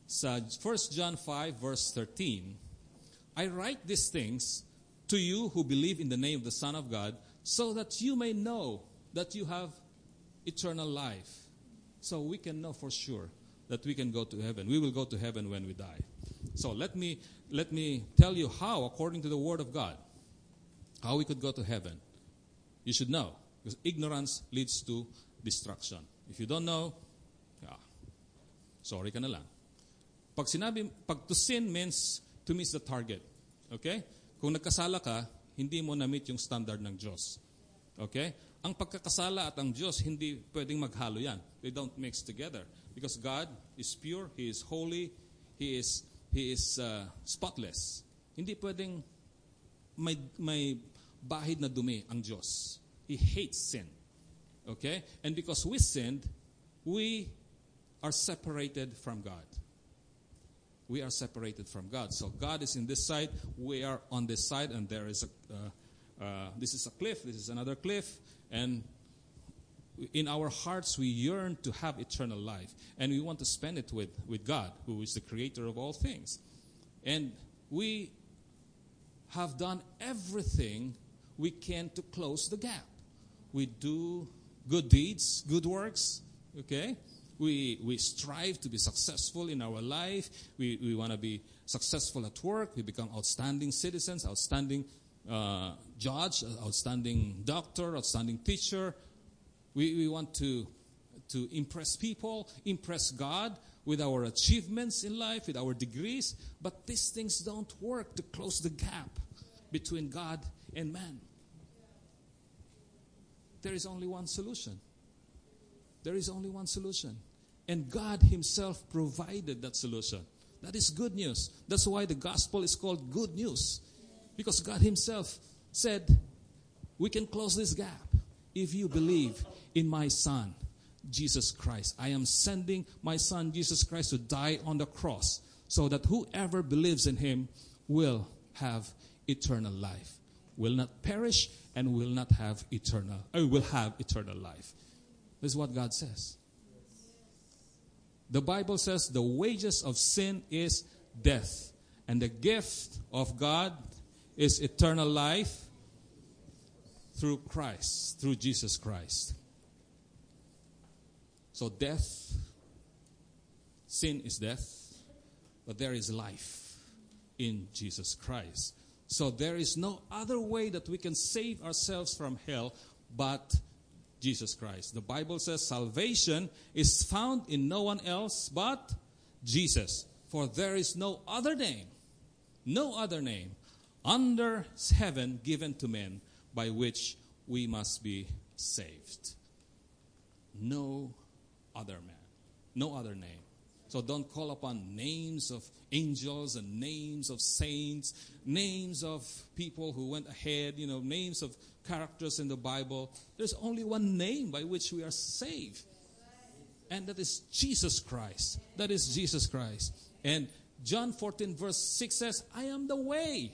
sa 1 John 5 verse 13, I write these things to you who believe in the name of the Son of God, so that you may know that you have eternal life. So we can know for sure that we can go to heaven. We will go to heaven when we die. So let me let me tell you how, according to the Word of God, how we could go to heaven. You should know, because ignorance leads to destruction. If you don't know, yeah, sorry ka na lang. Pag sinabi, pag to sin means to miss the target. Okay? Kung nagkasala ka, hindi mo na-meet yung standard ng Diyos. Okay? Ang pagkakasala at ang Diyos, hindi pwedeng maghalo yan. They don't mix together. Because God is pure, He is holy, He is, He is uh, spotless. Hindi pwedeng may, may bahid na dumi ang Diyos. He hates sin. Okay? And because we sinned, we are separated from God. We are separated from God. So God is in this side, we are on this side, and there is a, uh, uh, this is a cliff, this is another cliff, and in our hearts we yearn to have eternal life, and we want to spend it with, with God, who is the creator of all things. And we have done everything we can to close the gap. We do good deeds, good works, okay? We, we strive to be successful in our life. We, we want to be successful at work. We become outstanding citizens, outstanding uh, judge, uh, outstanding doctor, outstanding teacher. We, we want to, to impress people, impress God with our achievements in life, with our degrees, but these things don't work to close the gap between God and man. There is only one solution. There is only one solution. And God Himself provided that solution. That is good news. That's why the gospel is called good news. Because God Himself said, we can close this gap if you believe in my Son, Jesus Christ. I am sending my Son, Jesus Christ, to die on the cross so that whoever believes in Him will have eternal life, will not perish, and will not have eternal, or will have eternal life. This is what God says. The Bible says the wages of sin is death, and the gift of God is eternal life through Christ, through Jesus Christ. So, death, sin is death, but there is life in Jesus Christ. So, there is no other way that we can save ourselves from hell but Jesus Christ. The Bible says salvation is found in no one else but Jesus. For there is no other name, no other name under heaven given to men by which we must be saved. No other man, no other name. So don't call upon names of angels and names of saints, names of people who went ahead, you know, names of characters in the Bible. There's only one name by which we are saved. And that is Jesus Christ. That is Jesus Christ. And John 14, verse 6 says, I am the way.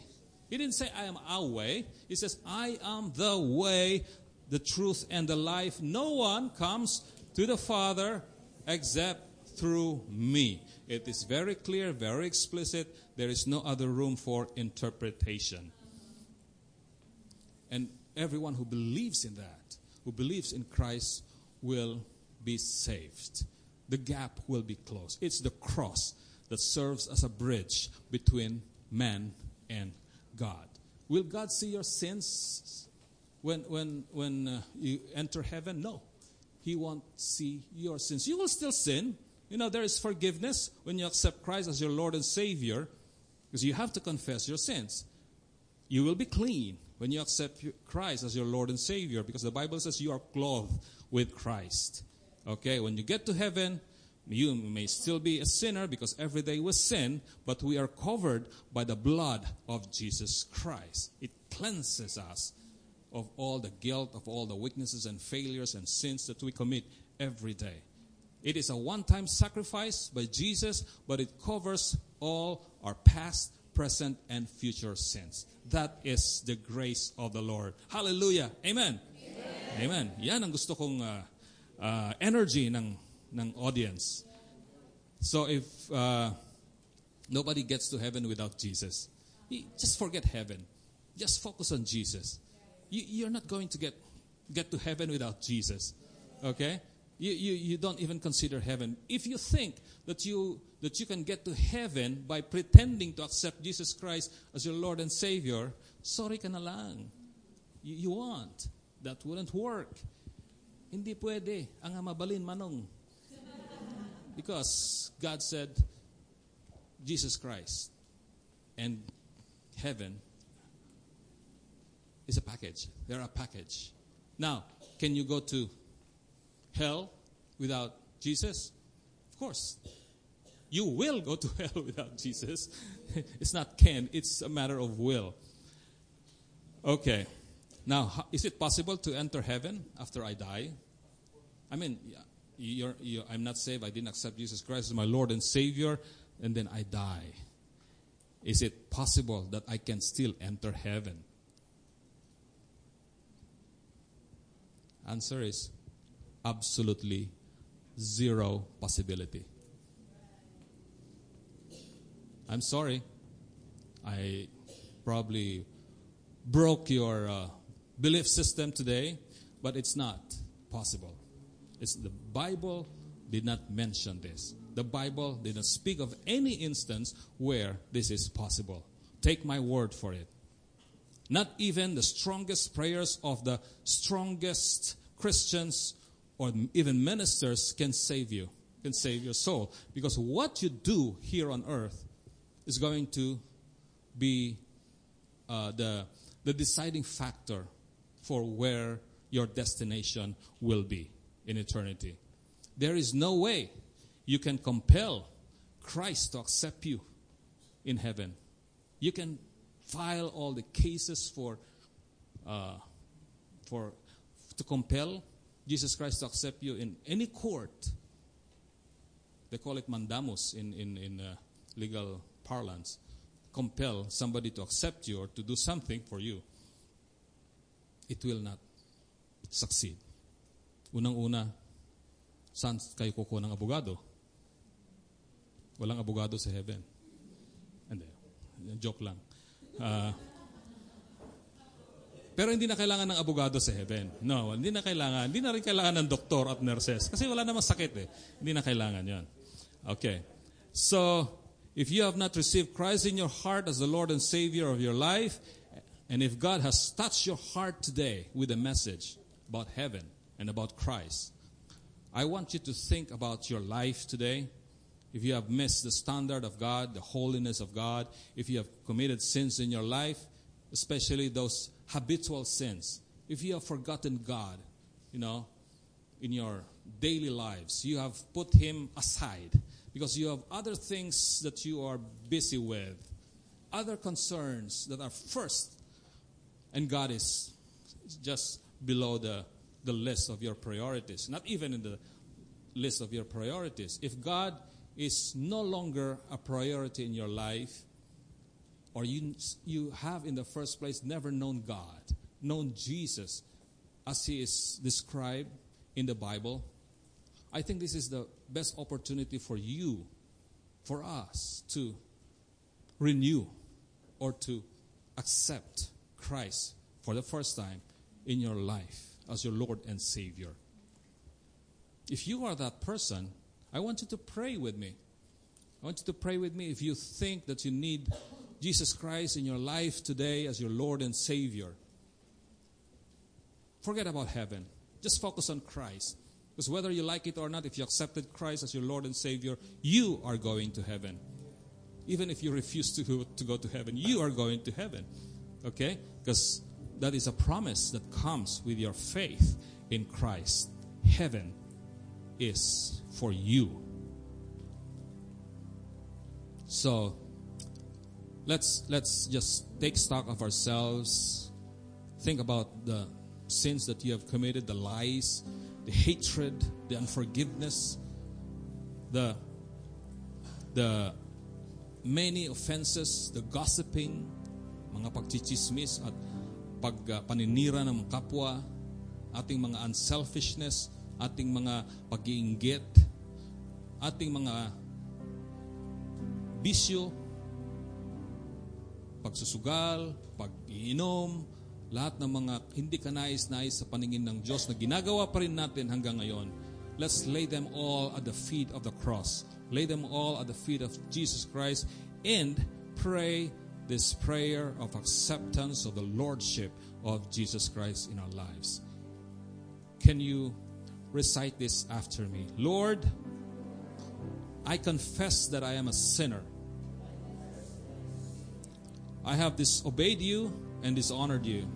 He didn't say, I am our way. He says, I am the way, the truth, and the life. No one comes to the Father except through me. It is very clear, very explicit. There is no other room for interpretation. And everyone who believes in that, who believes in Christ, will be saved. The gap will be closed. It's the cross that serves as a bridge between man and God. Will God see your sins when, when, when uh, you enter heaven? No. He won't see your sins. You will still sin. You know, there is forgiveness when you accept Christ as your Lord and Savior because you have to confess your sins. You will be clean when you accept Christ as your Lord and Savior because the Bible says you are clothed with Christ. Okay, when you get to heaven, you may still be a sinner because every day we sin, but we are covered by the blood of Jesus Christ. It cleanses us of all the guilt, of all the weaknesses and failures and sins that we commit every day. It is a one time sacrifice by Jesus, but it covers all our past, present, and future sins. That is the grace of the Lord. Hallelujah. Amen. Amen. Amen. Yan ang gusto kong uh, uh, energy ng, ng audience. So if uh, nobody gets to heaven without Jesus, just forget heaven. Just focus on Jesus. You, you're not going to get, get to heaven without Jesus. Okay? You, you, you don't even consider heaven. If you think that you, that you can get to heaven by pretending to accept Jesus Christ as your Lord and Savior, sorry ka na lang. You, you want. That wouldn't work. Hindi pwede. Ang mabalin manong. Because God said, Jesus Christ and heaven is a package. They're a package. Now, can you go to hell without Jesus? Of course. You will go to hell without Jesus. it's not can, it's a matter of will. Okay. Now, is it possible to enter heaven after I die? I mean, you're, you're, I'm not saved. I didn't accept Jesus Christ as my Lord and Savior, and then I die. Is it possible that I can still enter heaven? Answer is absolutely zero possibility. I'm sorry. I probably broke your uh, belief system today, but it's not possible. The Bible did not mention this. The Bible did not speak of any instance where this is possible. Take my word for it. Not even the strongest prayers of the strongest Christians or even ministers can save you, can save your soul. Because what you do here on earth is going to be uh, the, the deciding factor for where your destination will be in eternity. There is no way you can compel Christ to accept you in heaven. You can file all the cases for, uh, for to compel Jesus Christ to accept you in any court. They call it mandamus in in in uh, legal parlance. Compel somebody to accept you or to do something for you. It will not succeed. Unang-una, saan kayo kukuha ng abogado? Walang abogado sa heaven. Hindi. Joke lang. Uh, pero hindi na kailangan ng abogado sa heaven. No, hindi na kailangan. Hindi na rin kailangan ng doktor at nurses. Kasi wala namang sakit eh. Hindi na kailangan yan. Okay. So, if you have not received Christ in your heart as the Lord and Savior of your life, and if God has touched your heart today with a message about heaven and about Christ, I want you to think about your life today. If you have missed the standard of God, the holiness of God, if you have committed sins in your life, especially those habitual sins, if you have forgotten God, you know, in your daily lives, you have put Him aside because you have other things that you are busy with, other concerns that are first, and God is just below the, the list of your priorities, not even in the list of your priorities. If God is no longer a priority in your life, or you, you have in the first place never known God, known Jesus as he is described in the Bible, I think this is the best opportunity for you, for us to renew or to accept Christ for the first time in your life as your Lord and Savior. If you are that person, I want you to pray with me. I want you to pray with me if you think that you need Jesus Christ in your life today as your Lord and Savior. Forget about heaven. Just focus on Christ. Because whether you like it or not, if you accepted Christ as your Lord and Savior, you are going to heaven. Even if you refuse to go to, go to heaven, you are going to heaven. Okay? Because that is a promise that comes with your faith in Christ. Heaven is for you. So, let's let's just take stock of ourselves. Think about the sins that you have committed, the lies, the hatred, the unforgiveness, the the many offenses, the gossiping, mga pagchichismis at pagpaninira ng kapwa, ating mga unselfishness, ating mga pag-iinggit, ating mga bisyo, pagsusugal, pag-iinom, lahat ng mga hindi ka nais-nais sa paningin ng Diyos na ginagawa pa rin natin hanggang ngayon, let's lay them all at the feet of the cross. Lay them all at the feet of Jesus Christ and pray this prayer of acceptance of the Lordship of Jesus Christ in our lives. Can you recite this after me? Lord, I confess that I am a sinner. I have disobeyed you and dishonored you.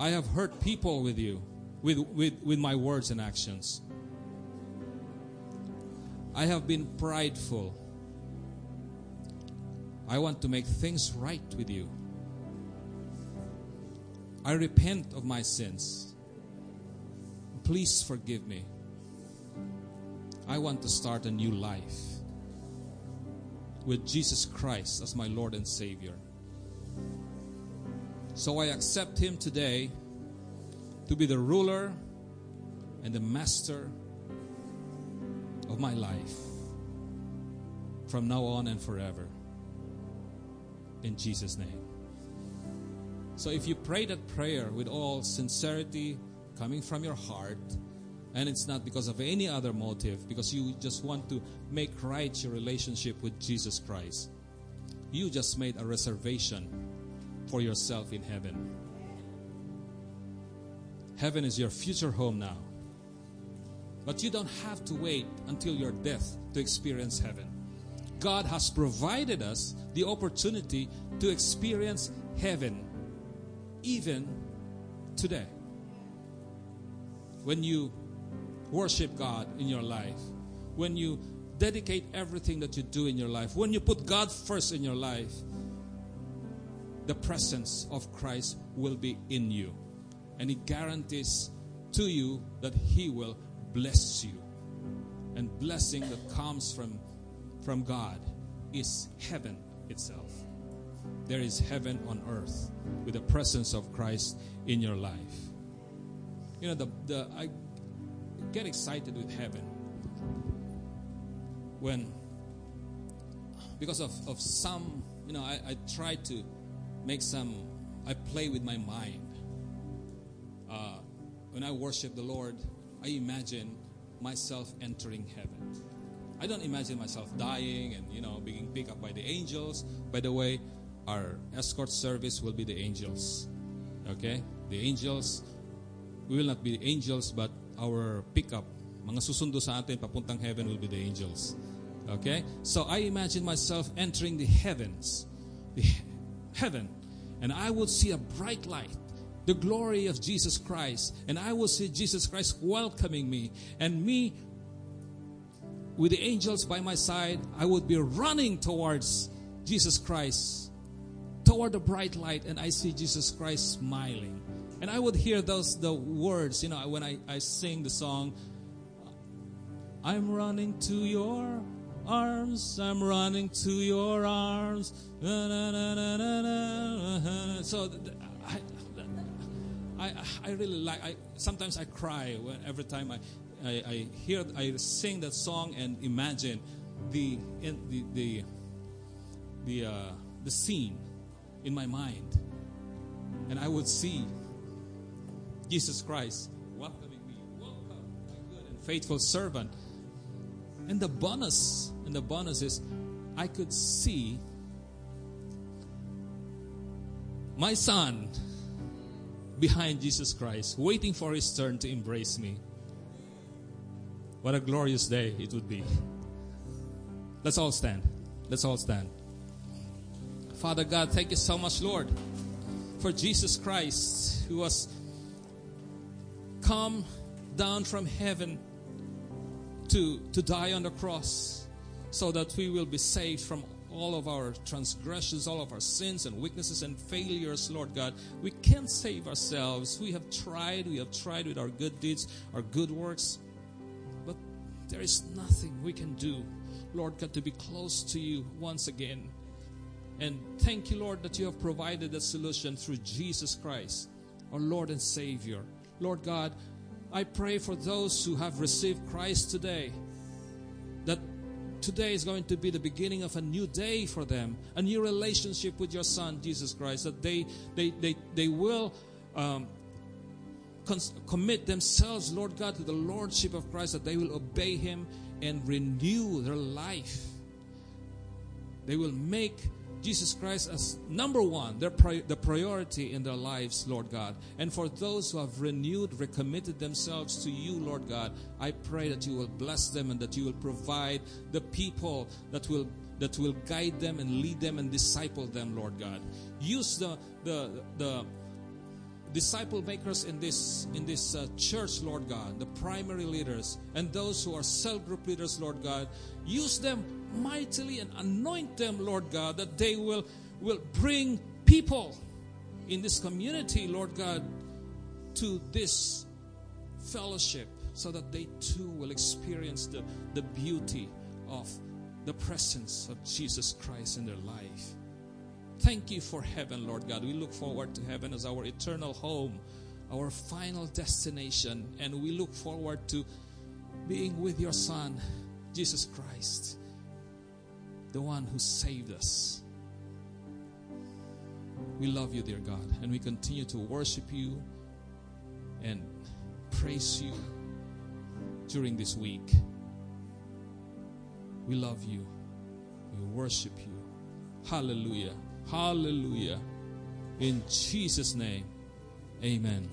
I have hurt people with you, with, with, with my words and actions. I have been prideful. I want to make things right with you. I repent of my sins. Please forgive me. I want to start a new life with Jesus Christ as my Lord and Savior. So I accept Him today to be the ruler and the master of my life from now on and forever. In Jesus' name. So if you pray that prayer with all sincerity coming from your heart, and it's not because of any other motive, because you just want to make right your relationship with Jesus Christ. You just made a reservation for yourself in heaven. Heaven is your future home now. But you don't have to wait until your death to experience heaven. God has provided us the opportunity to experience heaven even today. When you worship God in your life, when you dedicate everything that you do in your life, when you put God first in your life, the presence of Christ will be in you. And He guarantees to you that He will bless you. And blessing that comes from, from God is heaven itself. There is heaven on earth with the presence of Christ in your life. You know, the, the I get excited with heaven when because of, of some you know I, I try to make some i play with my mind uh, when i worship the lord i imagine myself entering heaven i don't imagine myself dying and you know being picked up by the angels by the way our escort service will be the angels okay the angels we will not be angels but our pickup mga susundo sa atin papuntang heaven will be the angels Okay? So I imagine myself entering the heavens, the heaven, and I would see a bright light, the glory of Jesus Christ, and I will see Jesus Christ welcoming me, and me with the angels by my side, I would be running towards Jesus Christ, toward the bright light, and I see Jesus Christ smiling. And I would hear those the words, you know, when I, I sing the song, I'm running to your arms, I'm running to your arms. So I, I, I really like. I sometimes I cry when, every time I, I, I hear I sing that song and imagine the the the the uh, the scene in my mind, and I would see Jesus Christ welcoming me. Welcome, my good and faithful servant. And the bonus, and the bonus is, I could see my son behind Jesus Christ, waiting for his turn to embrace me. What a glorious day it would be. Let's all stand. Let's all stand. Father God, thank you so much, Lord, for Jesus Christ who was come down from heaven to, to die on the cross so that we will be saved from all of our transgressions, all of our sins and weaknesses and failures, Lord God. We can't save ourselves. We have tried, we have tried with our good deeds, our good works, there is nothing we can do, Lord God, to be close to you once again. And thank you, Lord, that you have provided a solution through Jesus Christ, our Lord and Savior. Lord God, I pray for those who have received Christ today that today is going to be the beginning of a new day for them, a new relationship with your Son, Jesus Christ, that they, they, they, they will um, commit themselves, Lord God, to the Lordship of Christ, that they will obey Him and renew their life. They will make Jesus Christ as number one, their pri- the priority in their lives, Lord God. And for those who have renewed, recommitted themselves to you, Lord God, I pray that you will bless them and that you will provide the people that will that will guide them and lead them and disciple them, Lord God. Use the the the disciple makers in this in this uh, church lord god the primary leaders and those who are cell group leaders lord god use them mightily and anoint them lord god that they will will bring people in this community lord god to this fellowship so that they too will experience the, the beauty of the presence of jesus christ in their life Thank you for heaven, Lord God. We look forward to heaven as our eternal home, our final destination, and we look forward to being with your Son, Jesus Christ, the one who saved us. We love you, dear God, and we continue to worship you and praise you during this week. We love you. We worship you. Hallelujah. Hallelujah. In Jesus' name, amen.